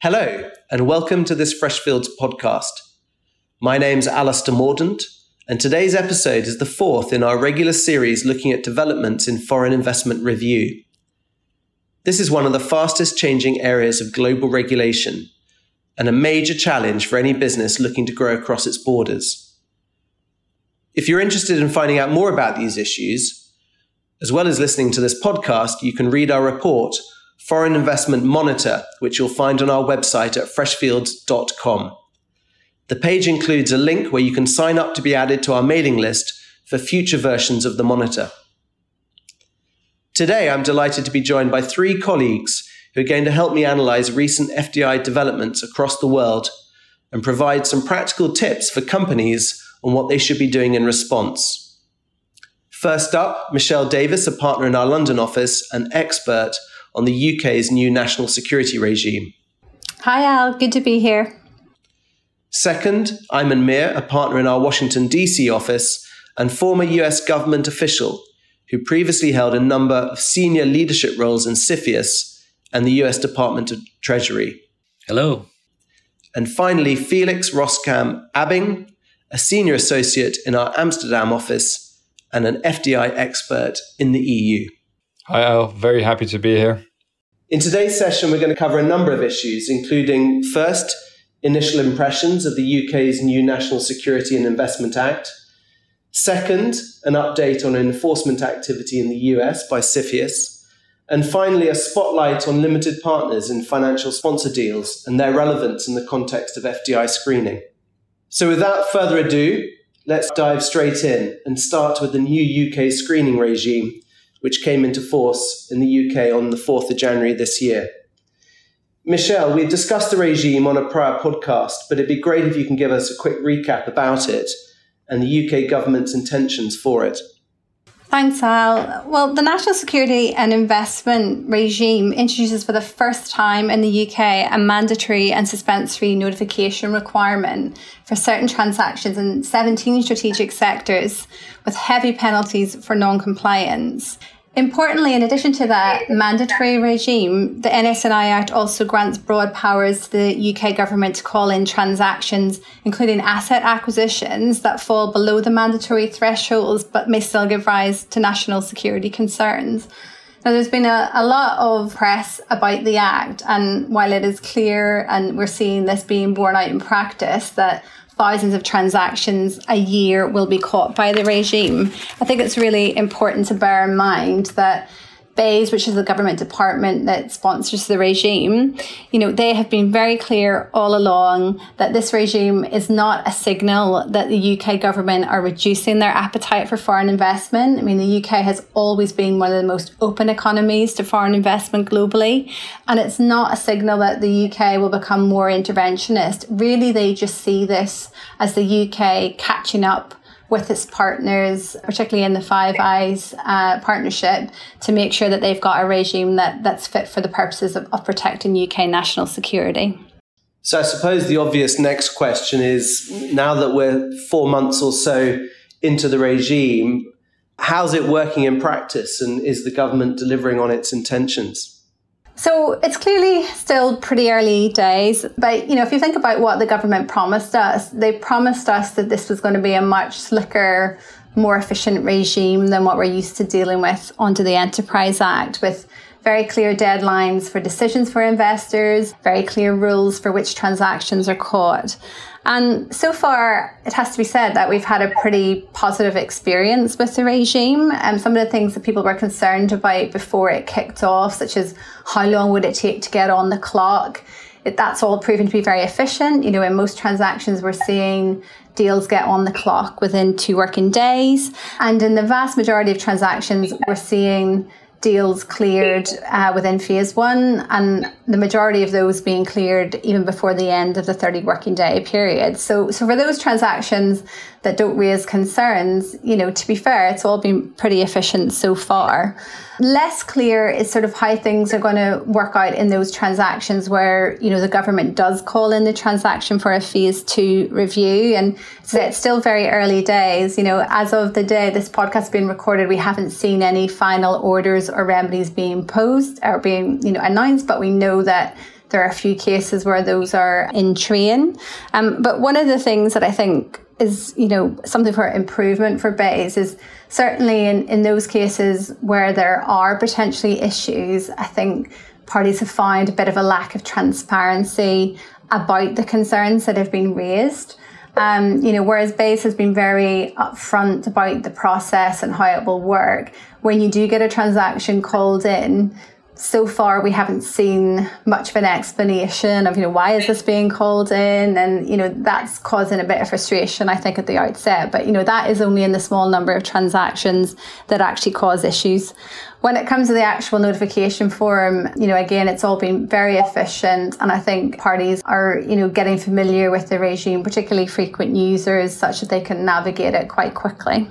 Hello, and welcome to this Freshfields podcast. My name's Alastair Mordaunt, and today's episode is the fourth in our regular series looking at developments in foreign investment review. This is one of the fastest changing areas of global regulation and a major challenge for any business looking to grow across its borders. If you're interested in finding out more about these issues, as well as listening to this podcast, you can read our report Foreign Investment Monitor, which you'll find on our website at freshfields.com. The page includes a link where you can sign up to be added to our mailing list for future versions of the monitor. Today, I'm delighted to be joined by three colleagues who are going to help me analyze recent FDI developments across the world and provide some practical tips for companies on what they should be doing in response. First up, Michele Davis, a partner in our London office and expert on the UK's new national security regime. Hi, Al. Good to be here. Second, Aimen Mir, a partner in our Washington, D.C. office and former US government official who previously held a number of senior leadership roles in CFIUS and the US Department of Treasury. Hello. And finally, Felix Roscam Abbing, a senior associate in our Amsterdam office and an FDI expert in the EU. Hi, Al. Very happy to be here. In today's session, we're going to cover a number of issues, including first, initial impressions of the UK's new National Security and Investment Act. Second, an update on enforcement activity in the US by CFIUS. And finally, a spotlight on limited partners in financial sponsor deals and their relevance in the context of FDI screening. So, without further ado, let's dive straight in and start with the new UK screening regime which came into force in the UK on the 4th of January this year. Michele, we've discussed the regime on a prior podcast, but it'd be great if you can give us a quick recap about it and the UK government's intentions for it. Thanks, Al. Well, the National Security and Investment Regime introduces for the first time in the UK a mandatory and suspensory notification requirement for certain transactions in 17 strategic sectors with heavy penalties for non compliance. Importantly, in addition to that mandatory regime, the NS&I Act also grants broad powers to the UK government to call in transactions, including asset acquisitions that fall below the mandatory thresholds but may still give rise to national security concerns. Now, there's been a, a lot of press about the Act, and while it is clear, and we're seeing this being borne out in practice, that thousands of transactions a year will be caught by the regime. I think it's really important to bear in mind that BEIS, which is the government department that sponsors the regime, you know, they have been very clear all along that this regime is not a signal that the UK government are reducing their appetite for foreign investment. I mean, the UK has always been one of the most open economies to foreign investment globally. And it's not a signal that the UK will become more interventionist. Really, they just see this as the UK catching up with its partners, particularly in the Five Eyes uh, partnership, to make sure that they've got a regime that, that's fit for the purposes of, of protecting UK national security. So I suppose the obvious next question is now that we're four months or so into the regime, how's it working in practice and is the government delivering on its intentions? So it's clearly still pretty early days, but you know, if you think about what the government promised us, they promised us that this was going to be a much slicker, more efficient regime than what we're used to dealing with under the Enterprise Act, with very clear deadlines for decisions for investors, very clear rules for which transactions are caught. And so far, it has to be said that we've had a pretty positive experience with the regime. And um, some of the things that people were concerned about before it kicked off, such as how long would it take to get on the clock, it, that's all proven to be very efficient. You know, in most transactions, we're seeing deals get on the clock within two working days. And in the vast majority of transactions, we're seeing deals cleared uh, within phase one, and the majority of those being cleared even before the end of the 30 working day period. So, so for those transactions that don't raise concerns, you know, to be fair, it's all been pretty efficient so far. Less clear is sort of how things are going to work out in those transactions where, you know, the government does call in the transaction for a phase two review. And so it's still very early days. You know, as of the day this podcast has been recorded, we haven't seen any final orders or remedies being posed or being, you know, announced, but we know that there are a few cases where those are in train. Um, but one of the things that I think is, you know, something for improvement for BEIS is certainly in, in those cases where there are potentially issues, I think parties have found a bit of a lack of transparency about the concerns that have been raised. Um, you know, whereas BEIS has been very upfront about the process and how it will work, when you do get a transaction called in, so far we haven't seen much of an explanation of you know why is this being called in? And you know that's causing a bit of frustration i think at the outset. But you know that is only in the small number of transactions that actually cause issues. When it comes to the actual notification form you know again it's all been very efficient. And i think parties are you know getting familiar with the regime particularly frequent users such that they can navigate it quite quickly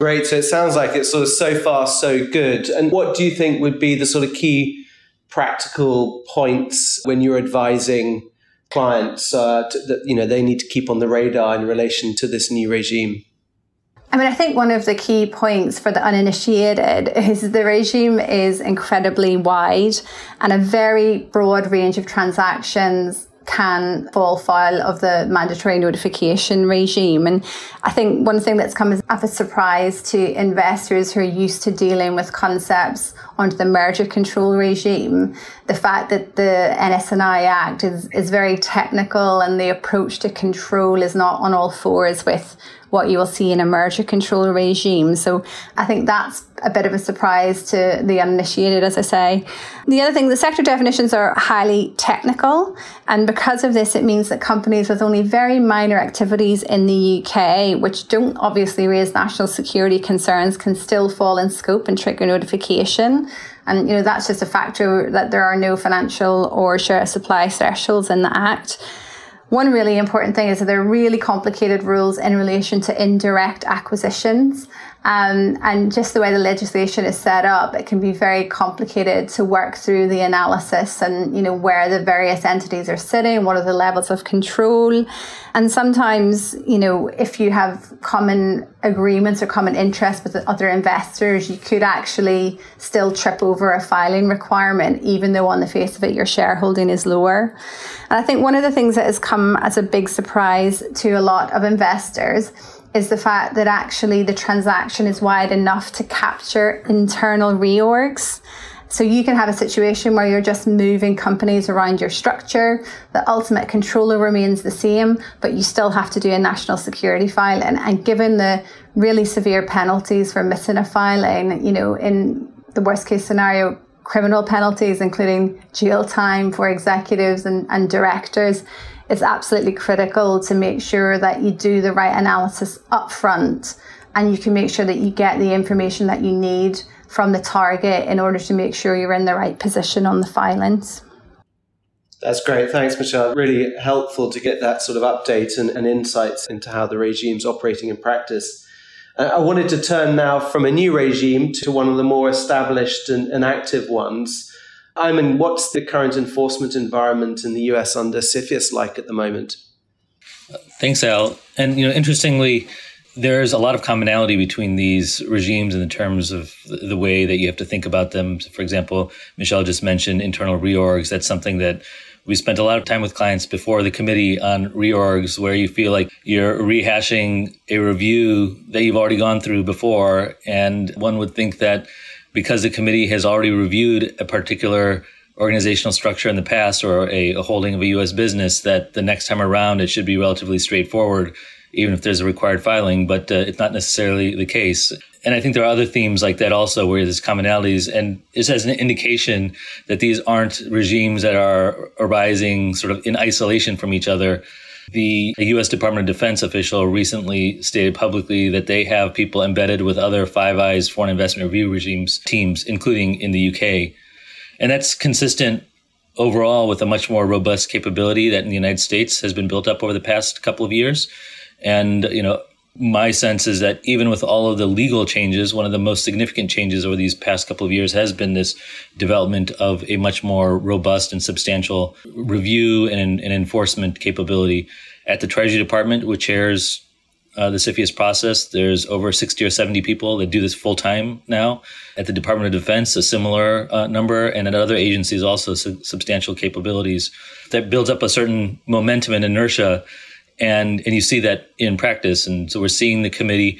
Great. So it sounds like it's sort of so far so good. And what do you think would be the sort of key practical points when you're advising clients uh, to, that you know they need to keep on the radar in relation to this new regime? I mean, I think one of the key points for the uninitiated is the regime is incredibly wide and a very broad range of transactions can fall foul of the mandatory notification regime. And I think one thing that's come as a surprise to investors who are used to dealing with concepts under the merger control regime, the fact that the NS&I Act is, is very technical and the approach to control is not on all fours with what you will see in a merger control regime. So I think that's a bit of a surprise to the uninitiated, as I say. The other thing, the sector definitions are highly technical. And because of this, it means that companies with only very minor activities in the UK, which don't obviously raise national security concerns, can still fall in scope and trigger notification. And, you know, that's just a factor that there are no financial or share supply thresholds in the Act. One really important thing is that there are really complicated rules in relation to indirect acquisitions. Um, and just the way the legislation is set up, it can be very complicated to work through the analysis and, you know, where the various entities are sitting, what are the levels of control. And sometimes, you know, if you have common agreements or common interests with other investors, you could actually still trip over a filing requirement, even though on the face of it, your shareholding is lower. And I think one of the things that has come as a big surprise to a lot of investors is the fact that actually the transaction is wide enough to capture internal reorgs. So you can have a situation where you're just moving companies around your structure. The ultimate controller remains the same, but you still have to do a national security filing. And given the really severe penalties for missing a filing, you know, in the worst case scenario, criminal penalties, including jail time for executives and, and directors, it's absolutely critical to make sure that you do the right analysis up front and you can make sure that you get the information that you need from the target in order to make sure you're in the right position on the filings. That's great. Thanks, Michele. Really helpful to get that sort of update and, and insights into how the regime's operating in practice. Uh, I wanted to turn now from a new regime to one of the more established and, and active ones. Aimen, what's the current enforcement environment in the US under CFIUS like at the moment? Thanks, Al. And you know, interestingly, there's a lot of commonality between these regimes in the terms of the way that you have to think about them. For example, Michele just mentioned internal reorgs. That's something that we spent a lot of time with clients before the committee on reorgs where you feel like you're rehashing a review that you've already gone through before. And one would think that because the committee has already reviewed a particular organizational structure in the past or a, a, holding of a U.S. business, that the next time around it should be relatively straightforward, even if there's a required filing. But uh, it's not necessarily the case. And I think there are other themes like that also where there's commonalities. And this has an indication that these aren't regimes that are arising sort of in isolation from each other. The U.S. Department of Defense official recently stated publicly that they have people embedded with other Five Eyes foreign investment review regimes teams, including in the UK. And that's consistent overall with a much more robust capability that in the United States has been built up over the past couple of years. And, you know, my sense is that even with all of the legal changes, one of the most significant changes over these past couple of years has been this development of a much more robust and substantial review and, and enforcement capability at the Treasury Department, which chairs uh, the CFIUS process. There's over 60 or 70 people that do this full time now. At the Department of Defense, a similar uh, number, and at other agencies, also su- substantial capabilities. That builds up a certain momentum and inertia, and and you see that in practice. And so we're seeing the committee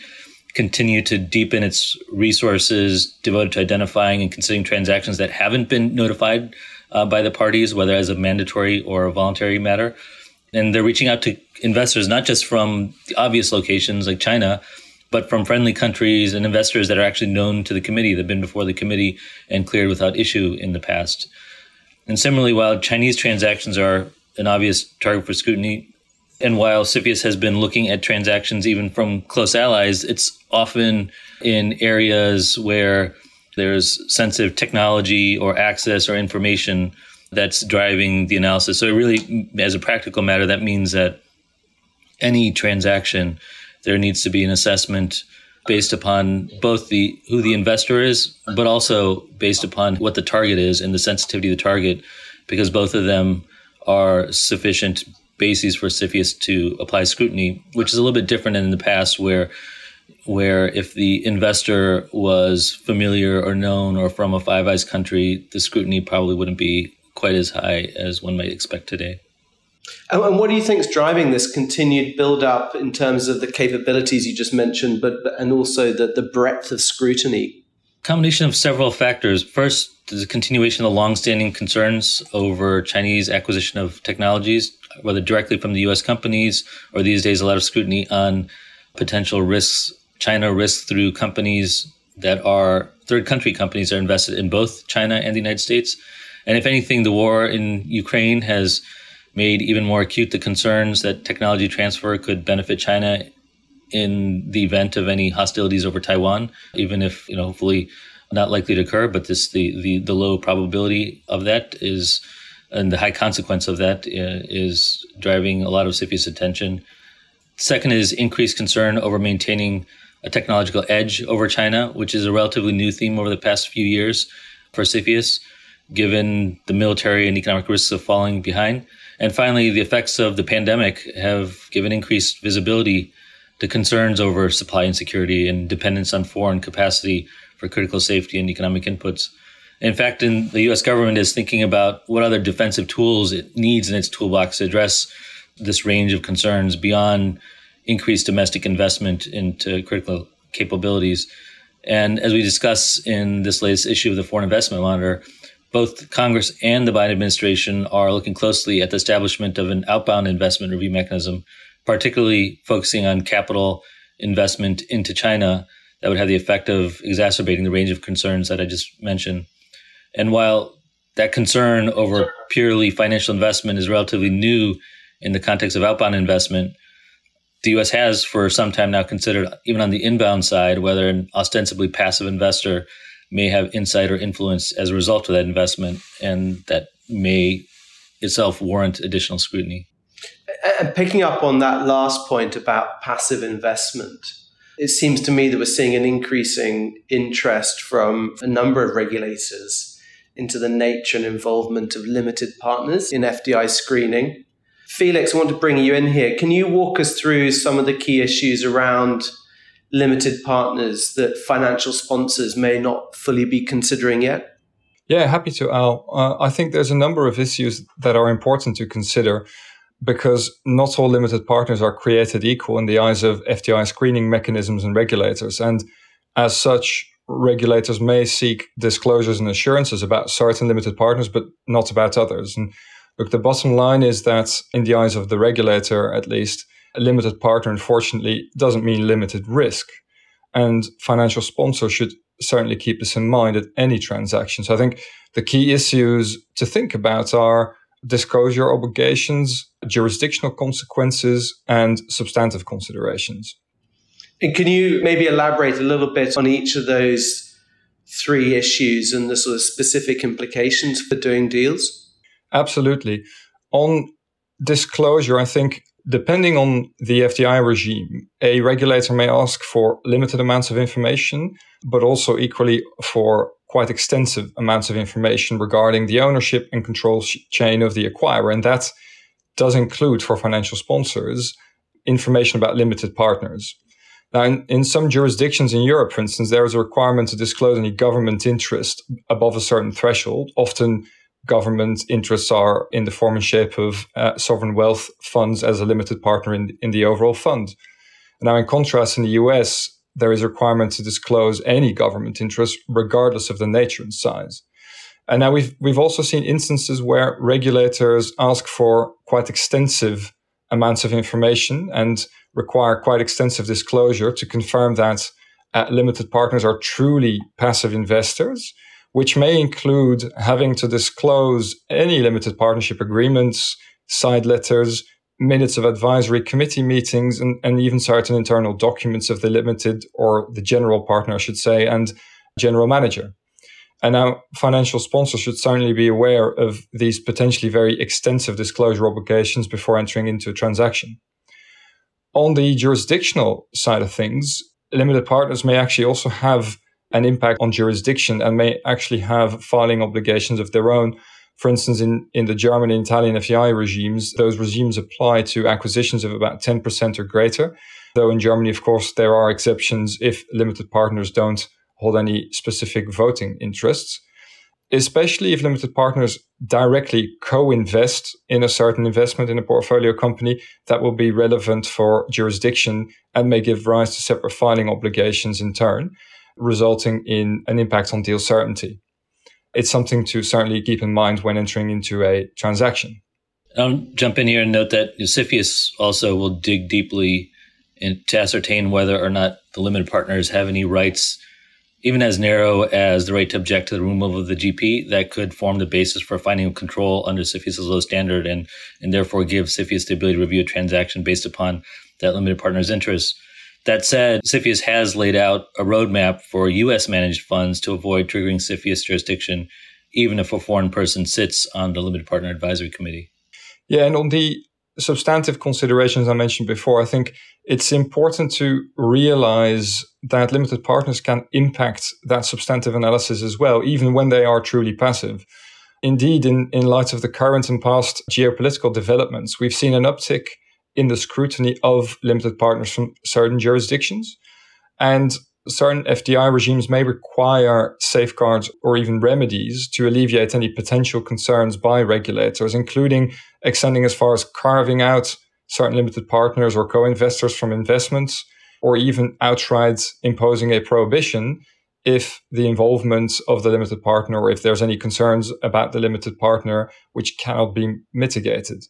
continue to deepen its resources devoted to identifying and considering transactions that haven't been notified uh, by the parties, whether as a mandatory or a voluntary matter. And they're reaching out to investors, not just from the obvious locations like China, but from friendly countries and investors that are actually known to the committee, that have been before the committee and cleared without issue in the past. And similarly, while Chinese transactions are an obvious target for scrutiny, and while CFIUS has been looking at transactions even from close allies, it's often in areas where there's sensitive technology or access or information that's driving the analysis. So, really, as a practical matter, that means that any transaction, there needs to be an assessment based upon both the who the investor is, but also based upon what the target is and the sensitivity of the target, because both of them are sufficient bases for CFIUS to apply scrutiny, which is a little bit different than in the past, where where if the investor was familiar or known or from a Five Eyes country, the scrutiny probably wouldn't be quite as high as one might expect today. And what do you think is driving this continued build up in terms of the capabilities you just mentioned, but and also the, the breadth of scrutiny? Combination of several factors. First, the continuation of the longstanding concerns over Chinese acquisition of technologies, whether directly from the U.S. companies or these days a lot of scrutiny on potential risks. China risks through companies that are third country companies that are invested in both China and the United States. And if anything, the war in Ukraine has made even more acute the concerns that technology transfer could benefit China in the event of any hostilities over Taiwan, even if you know hopefully not likely to occur. But this the the, the low probability of that is, and the high consequence of that uh, is driving a lot of CFIUS attention. Second is increased concern over maintaining a technological edge over China, which is a relatively new theme over the past few years for CFIUS, given the military and economic risks of falling behind. And finally, the effects of the pandemic have given increased visibility to concerns over supply insecurity and dependence on foreign capacity for critical safety and economic inputs. In fact, in the US government is thinking about what other defensive tools it needs in its toolbox to address this range of concerns beyond increased domestic investment into critical capabilities. And as we discuss in this latest issue of the Foreign Investment Monitor, both Congress and the Biden administration are looking closely at the establishment of an outbound investment review mechanism, particularly focusing on capital investment into China that would have the effect of exacerbating the range of concerns that I just mentioned. And while that concern over purely financial investment is relatively new in the context of outbound investment, the US has for some time now considered, even on the inbound side, whether an ostensibly passive investor may have insight or influence as a result of that investment, and that may itself warrant additional scrutiny. And picking up on that last point about passive investment, it seems to me that we're seeing an increasing interest from a number of regulators into the nature and involvement of limited partners in FDI screening. Felix, I want to bring you in here. Can you walk us through some of the key issues around limited partners that financial sponsors may not fully be considering yet? Yeah, happy to, Al. Uh, I think there's a number of issues that are important to consider because not all limited partners are created equal in the eyes of FDI screening mechanisms and regulators. And as such, regulators may seek disclosures and assurances about certain limited partners, but not about others. And look, the bottom line is that in the eyes of the regulator, at least, a limited partner, unfortunately, doesn't mean limited risk. And financial sponsors should certainly keep this in mind at any transaction. So I think the key issues to think about are disclosure obligations, jurisdictional consequences, and substantive considerations. And can you maybe elaborate a little bit on each of those three issues and the sort of specific implications for doing deals? Absolutely. On disclosure, I think Depending on the FDI regime, a regulator may ask for limited amounts of information, but also equally for quite extensive amounts of information regarding the ownership and control chain of the acquirer. And that does include for financial sponsors information about limited partners. Now, in, in some jurisdictions in Europe, for instance, there is a requirement to disclose any government interest above a certain threshold. Often, government interests are in the form and shape of uh, sovereign wealth funds as a limited partner in, in the overall fund. Now, in contrast, in the US, there is a requirement to disclose any government interest, regardless of the nature and size. And now we've we've also seen instances where regulators ask for quite extensive amounts of information and require quite extensive disclosure to confirm that uh, limited partners are truly passive investors, which may include having to disclose any limited partnership agreements, side letters, minutes of advisory committee meetings, and, and even certain internal documents of the limited or the general partner, I should say, and general manager. And now financial sponsors should certainly be aware of these potentially very extensive disclosure obligations before entering into a transaction. On the jurisdictional side of things, limited partners may actually also have an impact on jurisdiction and may actually have filing obligations of their own. For instance, in, in the German and Italian FDI regimes, those regimes apply to acquisitions of about 10% or greater. Though in Germany, of course, there are exceptions if limited partners don't hold any specific voting interests, especially if limited partners directly co invest in a certain investment in a portfolio company that will be relevant for jurisdiction and may give rise to separate filing obligations in turn, resulting in an impact on deal certainty. It's something to certainly keep in mind when entering into a transaction. I'll jump in here and note that CFIUS also will dig deeply in, to ascertain whether or not the limited partners have any rights even as narrow as the right to object to the removal of the GP, that could form the basis for finding control under CFIUS's low standard and, and therefore give CFIUS the ability to review a transaction based upon that limited partner's interests. That said, CFIUS has laid out a roadmap for U.S. managed funds to avoid triggering CFIUS jurisdiction, even if a foreign person sits on the limited partner advisory committee. Yeah, and on the substantive considerations I mentioned before, I think it's important to realize that limited partners can impact that substantive analysis as well, even when they are truly passive. Indeed, in, in light of the current and past geopolitical developments, we've seen an uptick in the scrutiny of limited partners from certain jurisdictions. And certain FDI regimes may require safeguards or even remedies to alleviate any potential concerns by regulators, including extending as far as carving out certain limited partners or co investors from investments, or even outright imposing a prohibition if the involvement of the limited partner or if there's any concerns about the limited partner which cannot be mitigated.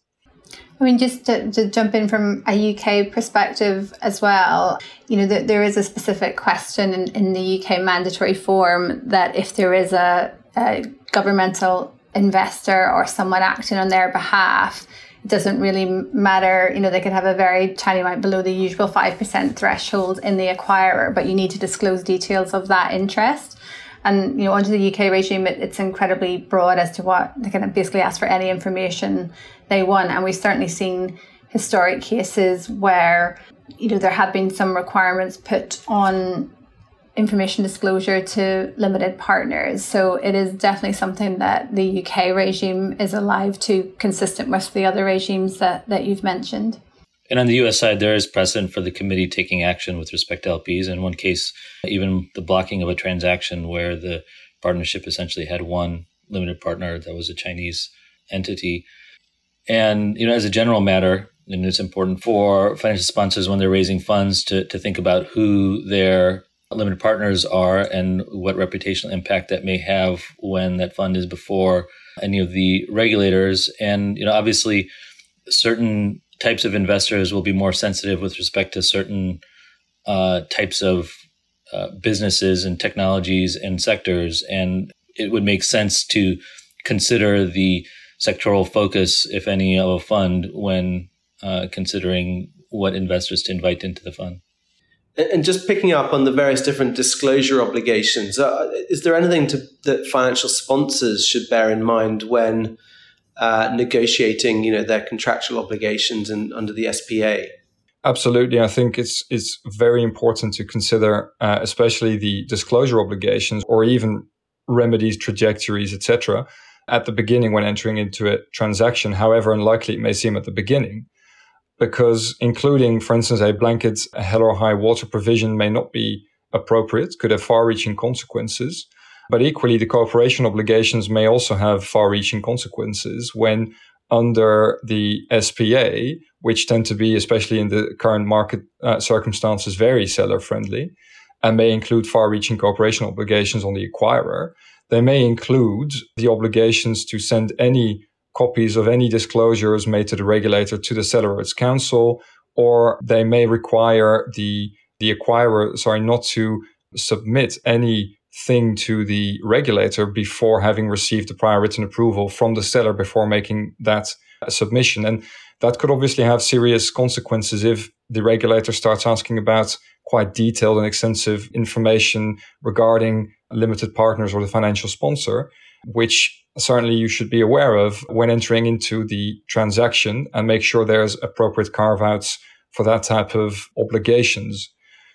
I mean, just to, to, jump in from a UK perspective as well, you know, there, there is a specific question in, in, the UK mandatory form that if there is a, a governmental investor or someone acting on their behalf, it doesn't really matter. You know, they could have a very tiny amount below the usual 5% threshold in the acquirer, but you need to disclose details of that interest. And, you know, under the UK regime, it, it's incredibly broad as to what they can basically ask for any information they want. And we've certainly seen historic cases where, you know, there have been some requirements put on information disclosure to limited partners. So it is definitely something that the UK regime is alive to, consistent with the other regimes that, that you've mentioned. And on the US side, there is precedent for the committee taking action with respect to LPs. In one case, even the blocking of a transaction where the partnership essentially had one limited partner that was a Chinese entity. And, you know, as a general matter, and it's important for financial sponsors when they're raising funds to, to think about who their limited partners are and what reputational impact that may have when that fund is before any of the regulators. And, you know, obviously certain types of investors will be more sensitive with respect to certain uh, types of uh, businesses and technologies and sectors. And it would make sense to consider the sectoral focus, if any, of a fund when uh, considering what investors to invite into the fund. And just picking up on the various different disclosure obligations, uh, is there anything to, that financial sponsors should bear in mind when uh, negotiating, you know, their contractual obligations and under the SPA? Absolutely, I think it's it's very important to consider, uh, especially the disclosure obligations or even remedies, trajectories, etc. At the beginning, when entering into a transaction, however unlikely it may seem at the beginning, because including, for instance, a blanket hell or high water provision may not be appropriate, could have far reaching consequences. But equally, the cooperation obligations may also have far reaching consequences when under the SPA, which tend to be, especially in the current market uh, circumstances, very seller friendly and may include far reaching cooperation obligations on the acquirer. They may include the obligations to send any copies of any disclosures made to the regulator to the seller or its counsel, or they may require the, the acquirer, sorry, not to submit anything to the regulator before having received the prior written approval from the seller before making that submission. And that could obviously have serious consequences if the regulator starts asking about quite detailed and extensive information regarding limited partners or the financial sponsor, which certainly you should be aware of when entering into the transaction and make sure there's appropriate carve outs for that type of obligations.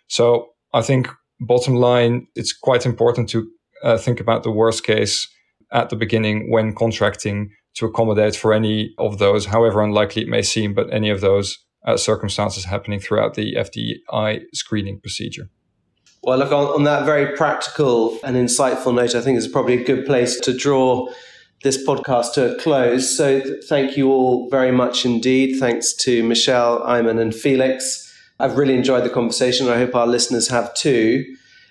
So I think bottom line, it's quite important to uh, think about the worst case at the beginning when contracting to accommodate for any of those, however unlikely it may seem, but any of those uh, circumstances happening throughout the FDI screening procedure. Well, look, on, on, that very practical and insightful note, I think it's probably a good place to draw this podcast to a close. So, th- thank you all very much indeed. Thanks to Michele, Aimen, and Felix. I've really enjoyed the conversation. I hope our listeners have too.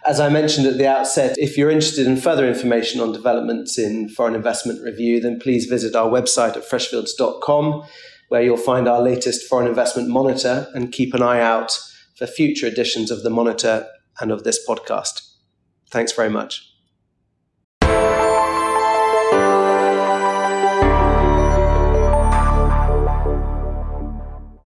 As I mentioned at the outset, if you're interested in further information on developments in foreign investment review, then please visit our website at freshfields.com, where you'll find our latest foreign investment monitor and keep an eye out for future editions of the monitor and of this podcast. Thanks very much.